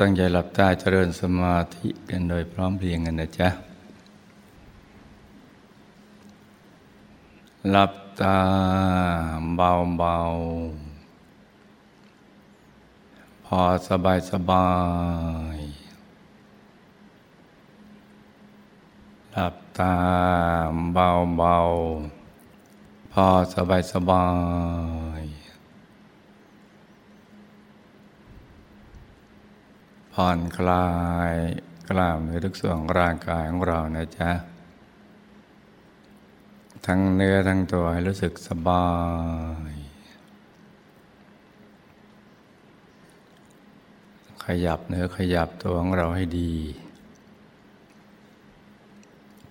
ตั้งใจหลับตาเจริญสมาธิกันโดยพร้อมเพรียงกันนะจ๊ะ หลับตาเบาๆพอสบายสบาย หลับตาเบาๆพอสบายสบาย ผ่อนคลายกล้ามเนื้อทุกส่วนร่างกายของเรานะจ๊ะ ทั้งเนื้อทั้งตัวให้รู้สึกสบาย ขยับเนื้อขยับตัวของเราให้ดี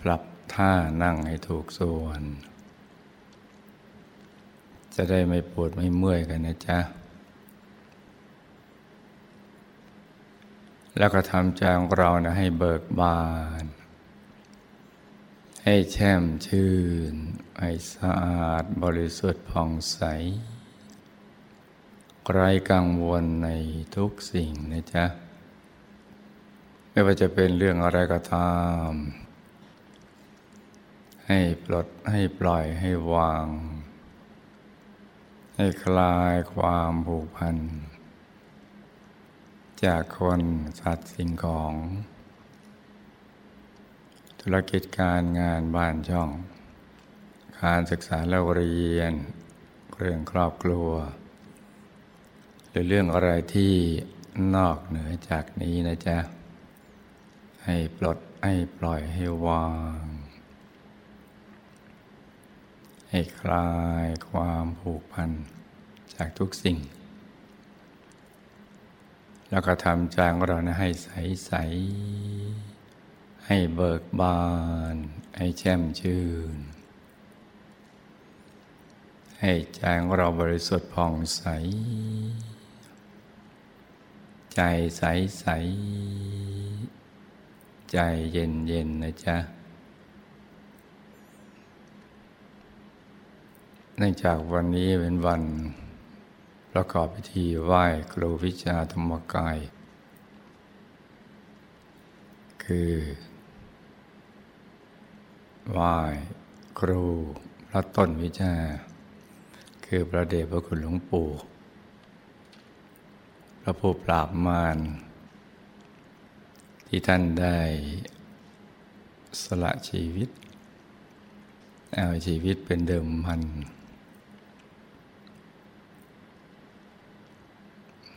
ปรับท่านั่งให้ถูกส่วน จะได้ไม่ปวดไม่เมื่อยกันนะจ๊ะ แล้วก็ทำใจของเรานะให้เบิกบาน ให้แช่มชื่น ให้สะอาดบริสุทธิ์ผ่องใสไร้กังวลในทุกสิ่งนะจ๊ะ ไม่ว่าจะเป็นเรื่องอะไรก็ตาม ให้ปลดให้ปล่อยให้วาง ให้คลายความผูกพัน จากคนสัตว์สิ่งของ ธุรกิจการงานบ้านช่อง การศึกษาและเรียน เรื่องครอบครัว หรือเรื่องอะไรที่นอกเหนือจากนี้นะจ๊ะ ให้ปลดให้ปล่อยให้วาง ให้คลายความผูกพันจากทุกสิ่ง แล้วก็ทำใจของเรานะให้ใสใสให้เบิกบาน ให้แช่มชื่น ให้ใจของเราบริสุทธิ์ผ่องใส ใจใสใส ใจเย็นเย็นนะจ๊ะเนื่องจากวันนี้เป็นวัน ประกอบพิธีไหว้ครูวิชาธรรมกาย คือไหว้ครูพระต้นวิชา คือพระเดชพระคุณหลวงปู่ พระผู้ปราบมารที่ท่านได้สละชีวิต เอาชีวิตเป็นเดิมพัน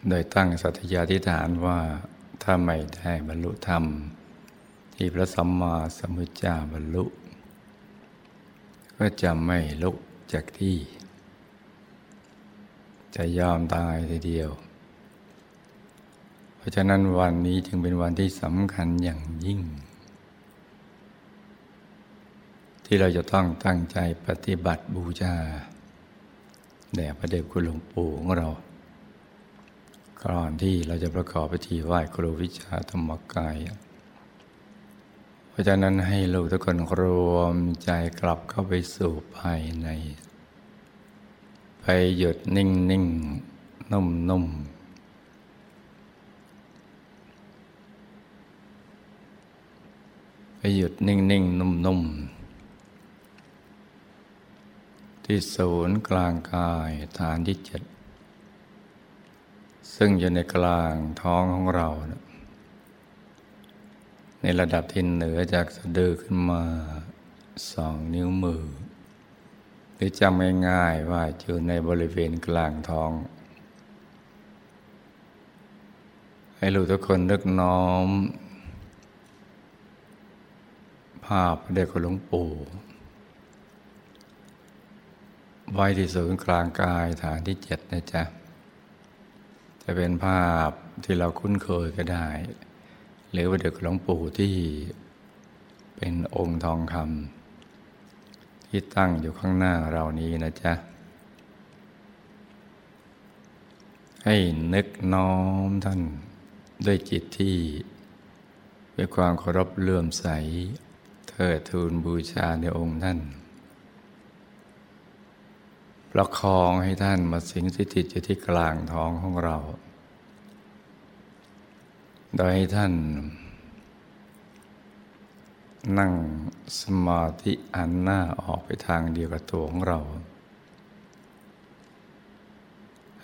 โดยตั้งสัตยาธิฐานว่าถ้าไม่ได้บรรลุธรรม ที่พระสัมมาสัมพุทธเจ้าบรรลุ ก็จะไม่ลุกจากที่ จะยอมตายทีเดียว เพราะฉะนั้นวันนี้จึงเป็นวันที่สำคัญอย่างยิ่ง ที่เราจะต้องตั้งใจปฏิบัติบูชาแด่พระเดชคุณหลวงปู่ของเรา ก่อนที่เราจะประกอบพิธีไหว้ครูวิชาธรรมกาย เพราะฉะนั้นให้ลูกทุกคนรวมใจกลับเข้าไปสู่ภายใน ไปหยุดนิ่งนิ่งนุ่มนุ่มไปหยุดนิ่งนิ่งนุ่มนุ่มที่ศูนย์กลางกายฐานที่เจ็ด ซึ่งอยู่ในกลางท้องของเราในระดับที่เหนือจากสะดือขึ้นมาสองนิ้วมือ หรือจำง่ายๆว่าอยู่ในบริเวณกลางท้อง ให้ลูกทุกคนนึกน้อม ภาพเด็กของหลวงปู่ไว้ที่ศูนย์กลางกายฐานที่เจ็ดนะจ๊ะ จะเป็นภาพที่เราคุ้นเคยก็ได้ หรือว่าเด็กหลวงปู่ที่เป็นองค์ทองคำที่ตั้งอยู่ข้างหน้าเรานี้นะจ๊ะ ให้นึกน้อมท่านด้วยจิตที่ด้วยความเคารพเลื่อมใสเทิดทูนบูชาในองค์ท่าน ประคองให้ท่านมาสิงสถิตอยู่ที่กลางท้องของเรา โดยให้ท่าน นั่งสมาธิอันหน้าออกไปทางเดียวกับตัวของเรา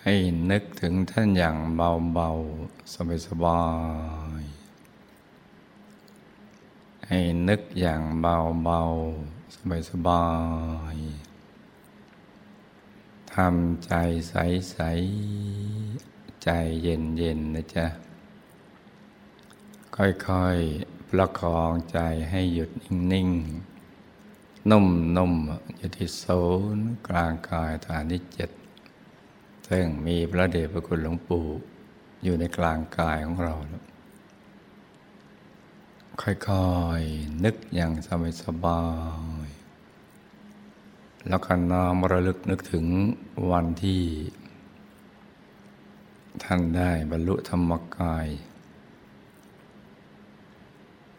ให้นึกถึงท่านอย่างเบาๆ สบายๆให้นึกอย่างเบาๆ สบายๆ ทำใจใสๆใจเย็นๆนะจ๊ะ ค่อยๆประคองใจให้หยุดนิ่งๆ นุ่มๆ อยู่ที่โซนกลางกายฐานที่เจ็ดซึ่งมีพระเดชพระคุณหลวงปู่อยู่ในกลางกายของเรา ค่อยๆ นึกอย่างสบาย แล้วก็น้อมระลึกนึกถึงวันที่ ท่านได้บรรลุธรรมกาย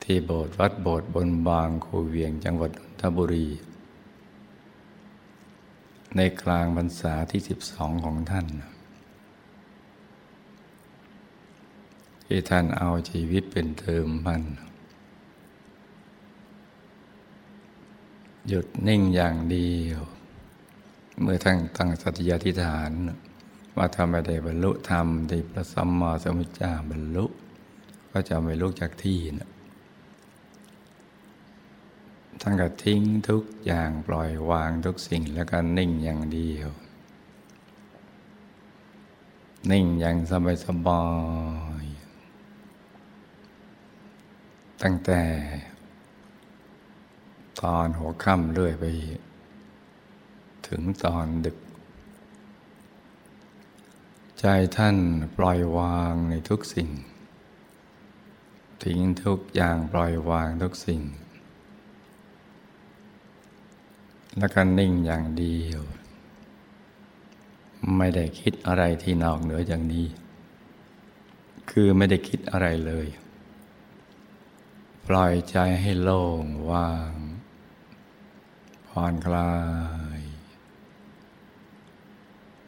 ที่โบสถ์วัดโบสถ์บนบางคูเวียงจังหวัดนนทบุรี ในกลางพรรษาที่สิบสองของท่าน ที่ท่านเอาชีวิตเป็นเติมพัน หยุดนิ่งอย่างเดียว เมื่อท่านตั้งสัตยาธิฐาน ว่าทำไม่ได้บรรลุธรรมที่พระสัมมาสัมพุทธเจ้าบรรลุ ก็จะไม่ลุกจากที่นะท่านก็ทิ้งทุกอย่างปล่อยวางทุกสิ่งแล้วก็นิ่งอย่างเดียว นิ่งอย่างสบายสบายตั้งแต่ ตอนหัวค่ำเรื่อยไป ถึงตอนดึก ใจท่านปล่อยวางในทุกสิ่ง ทิ้งทุกอย่างปล่อยวางทุกสิ่ง แล้วก็นิ่งอย่างเดียว ไม่ได้คิดอะไรที่นอกเหนือจากนี้ คือไม่ได้คิดอะไรเลยปล่อยใจให้โล่งว่าง ผ่อนคลาย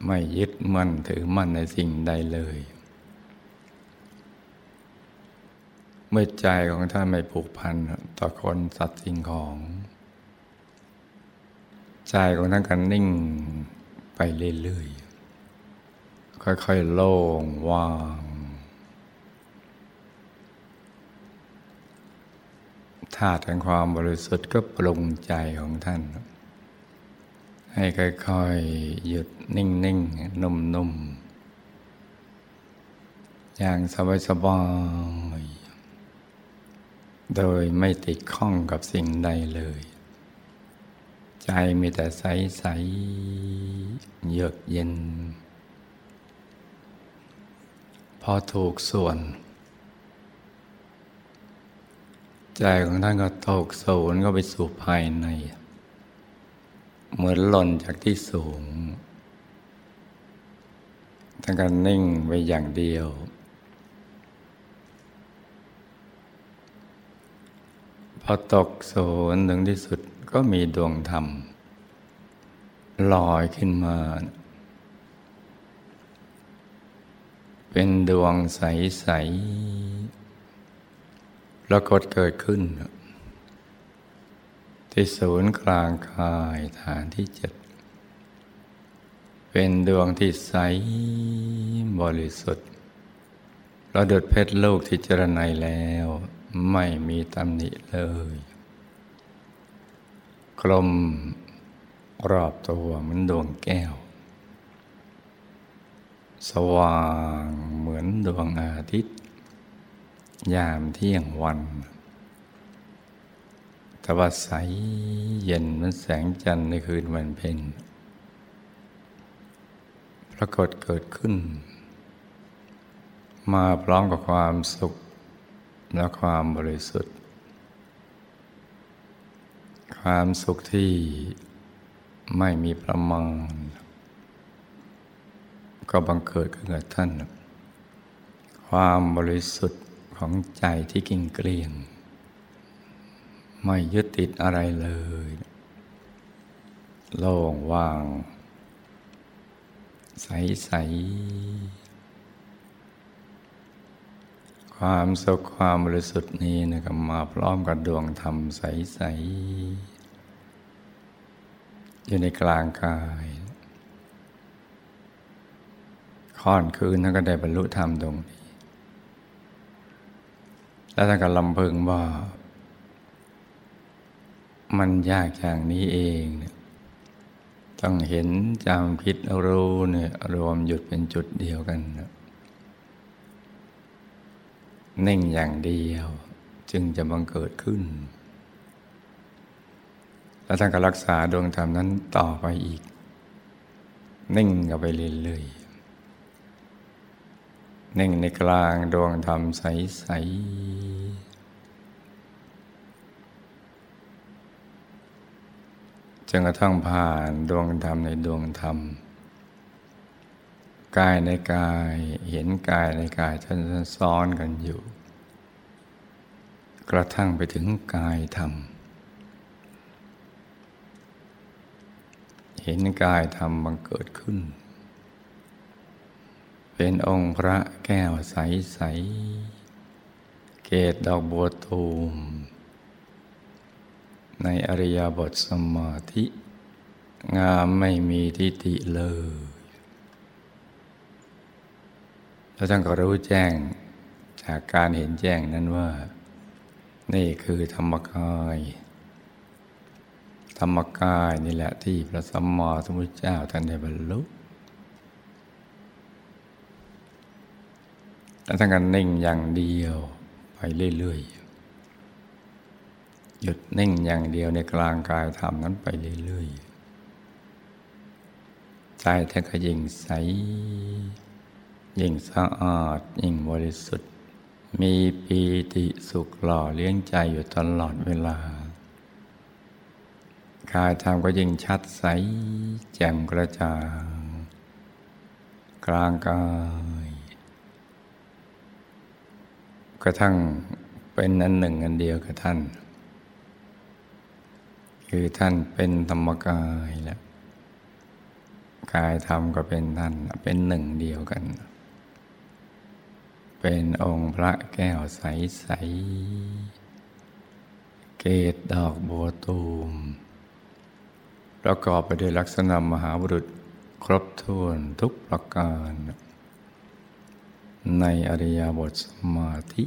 ไม่ยึดมั่นถือมั่นในสิ่งใดเลย เมื่อใจของท่านไม่ผูกพันต่อคนสัตว์สิ่งของ ใจของท่านก็นิ่งไปเรื่อยๆค่อยๆโล่งว่าง ธาตุแห่งความบริสุทธิ์ก็ปรุงใจของท่าน ให้ค่อยๆ หยุดนิ่งๆ นุ่มๆ อย่างสบายๆ โดยไม่ติดข้องกับสิ่งใดเลย ใจมีแต่ใสใสเยือกเย็น พอถูกส่วน ใจของท่านก็ตกสูนก็ไปสู่ภายใน เหมือนหล่นจากที่สูงท่านก็นิ่งไปอย่างเดียว พอตกสูนถึงที่สุดก็มีดวงธรรมลอยขึ้นมา เป็นดวงใส ๆ ปรากฏเกิดขึ้น ที่ศูนย์กลางกายฐานที่เจ็ดเป็นดวงที่ใสบริสุทธิ์เราดุดเพชรลูกที่เจรไนแล้วไม่มีตำหนิเลย กลมรอบตัวเหมือนดวงแก้ว สว่างเหมือนดวงอาทิตย์ ยามเที่ยงวันต่ว่าใสเย็นมือนแสงจันทร์ในคืนวันเพ็ญปรากฏเกิดขึ้น มาพร้อมกับความสุขและความบริสุทธิ์ ความสุขที่ไม่มีประมาณก็บังเกิดขึ้นกับท่าน ความบริสุทธิ์ ของใจที่กิ่งเกลียง ไม่ยึดติดอะไรเลย โล่งว่าง ใสๆความสุขความบริสุทธิ์นี้นะครับมาพร้อมกับดวงธรรมใส ๆ อยู่ในกลางกาย ค่อนคืนท่านก็ได้บรรลุธรรมตรงนี้ แล้วท่านก็ลำพึงว่า มันยากอย่างนี้เองเนี่ยต้องเห็นจำคิดรู้เนี่ยรวมหยุดเป็นจุดเดียวกันนะนิ่งอย่างเดียว จึงจะบังเกิดขึ้น แล้วท่านก็รักษาดวงธรรมนั้นต่อไปอีก นิ่งกันไปเรื่อยๆ นิ่งในกลางดวงธรรมใส ๆจนกระทั่งผ่านดวงธรรมในดวงธรรม กายในกายเห็นกายในกายท่านซ้อนกันอยู่ กระทั่งไปถึงกายธรรม เห็นกายธรรมบังเกิดขึ้น เป็นองค์พระแก้วใสใสเกตดอกบัวตูม ในอริยบทสมาธิ งามไม่มีทิฏฐิเลยแล้วท่านก็รู้แจ้งจากการเห็นแจ้งนั้นว่า นี่คือธรรมกาย ธรรมกายนี่แหละที่พระสัมมาสัมพุทธเจ้าท่านได้บรรลุ แล้วท่านก็นิ่งอย่างเดียวไปเรื่อยๆ หยุดนิ่งอย่างเดียวในกลางกายธรรมนั้นไปเรื่อยๆ ใจแท่านก็ยิ่งใส ยิ่งสะอาด ยิ่งบริสุทธิ์ มีปีติสุขหล่อเลี้ยงใจอยู่ตลอดเวลากายธรรมก็ยิ่งชัดใส แจ่มกระจ่าง กลางกาย ก ระทั่งเป็นอันหนึ่งอันเดียวกับท่าน คือท่านเป็นธรรมกายแล้วกายธรรมก็เป็นท่านเป็นหนึ่งเดียวกัน เป็นองค์พระแก้วใสๆเกตดอกบัวตูม ประกอบไปด้วยลักษณะมหาบุรุษครบถ้วนทุกประการ ในอริยบทสมาธิ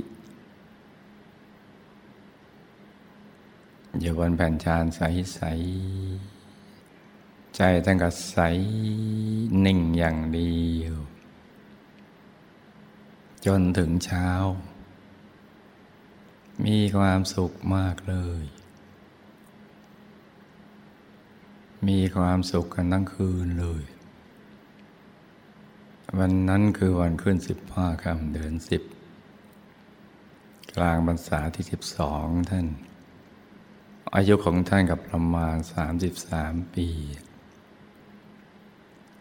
อยู่บนแผ่นชานใสๆใจตั้งกับใสนิ่งอย่างเดียวจนถึงเช้า มีความสุขมากเลย มีความสุขกันทั้งคืนเลย วันนั้นคือวันขึ้นสิบห้าคำเดือนสิบกลางบรรษาที่สิบสองท่าน อายุของท่านกับประมาณสามสิบสามปี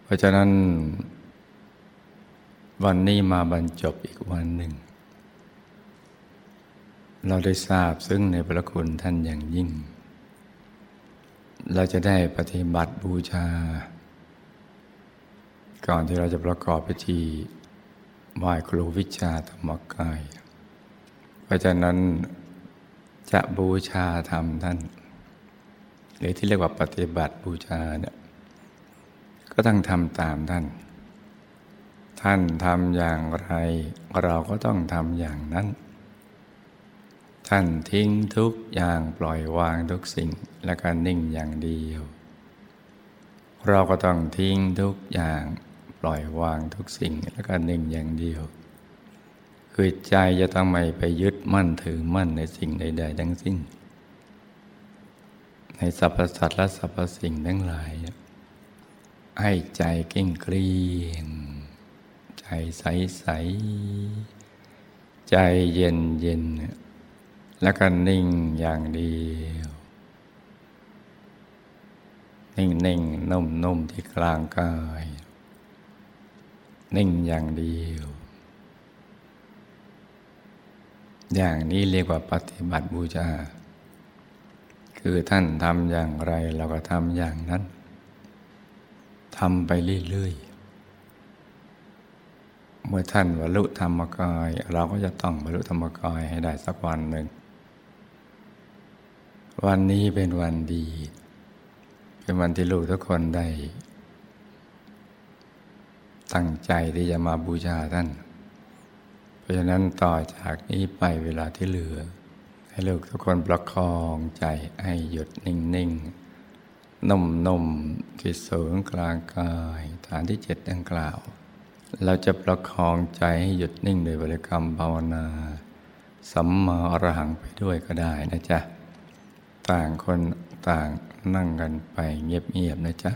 เพราะฉะนั้น วันนี้มาบรรจบอีกวันหนึ่ง เราได้ทราบซึ่งในพระคุณท่านอย่างยิ่ง เราจะได้ปฏิบัติบูชา ก่อนที่เราจะประกอบพิธีไหว้ครูวิชาธรรมกาย เพราะฉะนั้นจะบูชาธรรมท่าน หรือที่เรียกว่าปฏิบัติบูชาเนี่ยก็ต้องทำตามท่าน ท่านทำอย่างไร เราก็ต้องทำอย่างนั้น ท่านทิ้งทุกอย่างปล่อยวางทุกสิ่งและก็นิ่งอย่างเดียว เราก็ต้องทิ้งทุกอย่าง ปล่อยวางทุกสิ่งและก็นิ่งอย่างเดียว คือใจจะต้องไม่ไปยึดมั่นถือมั่นในสิ่งใด ๆ ทั้งสิ้น ในสรรพสัตว์และสรรพสิ่งทั้งหลาย ให้ใจเก่งเกลียงใจใสใสใจเย็นเย็นแล้วก็นิ่งอย่างเดียว นิ่งนิ่งนุ่มนุ่มที่กลางกาย นิ่งอย่างเดียว อย่างนี้เรียกว่าปฏิบัติบูชา คือท่านทำอย่างไรเราก็ทำอย่างนั้นทำไปเรื่อยๆ เมื่อท่านบรรลุธรรมกาย เราก็จะต้องบรรลุธรรมกายให้ได้สักวันหนึ่ง วันนี้เป็นวันดี เป็นวันที่ลูกทุกคนได้ ตั้งใจที่จะมาบูชาท่าน เพราะฉะนั้นต่อจากนี้ไปเวลาที่เหลือ ให้ลูกทุกคนประคองใจให้หยุดนิ่งๆนุ่มๆที่ศูนย์กลางกายฐานที่เจ็ดดังกล่าว เราจะประคองใจให้หยุดนิ่งโดยบริกรรมภาวนาสัมมาอรหังไปด้วยก็ได้นะจ๊ะ ต่างคนต่างนั่งกันไปเงียบๆนะจ๊ะ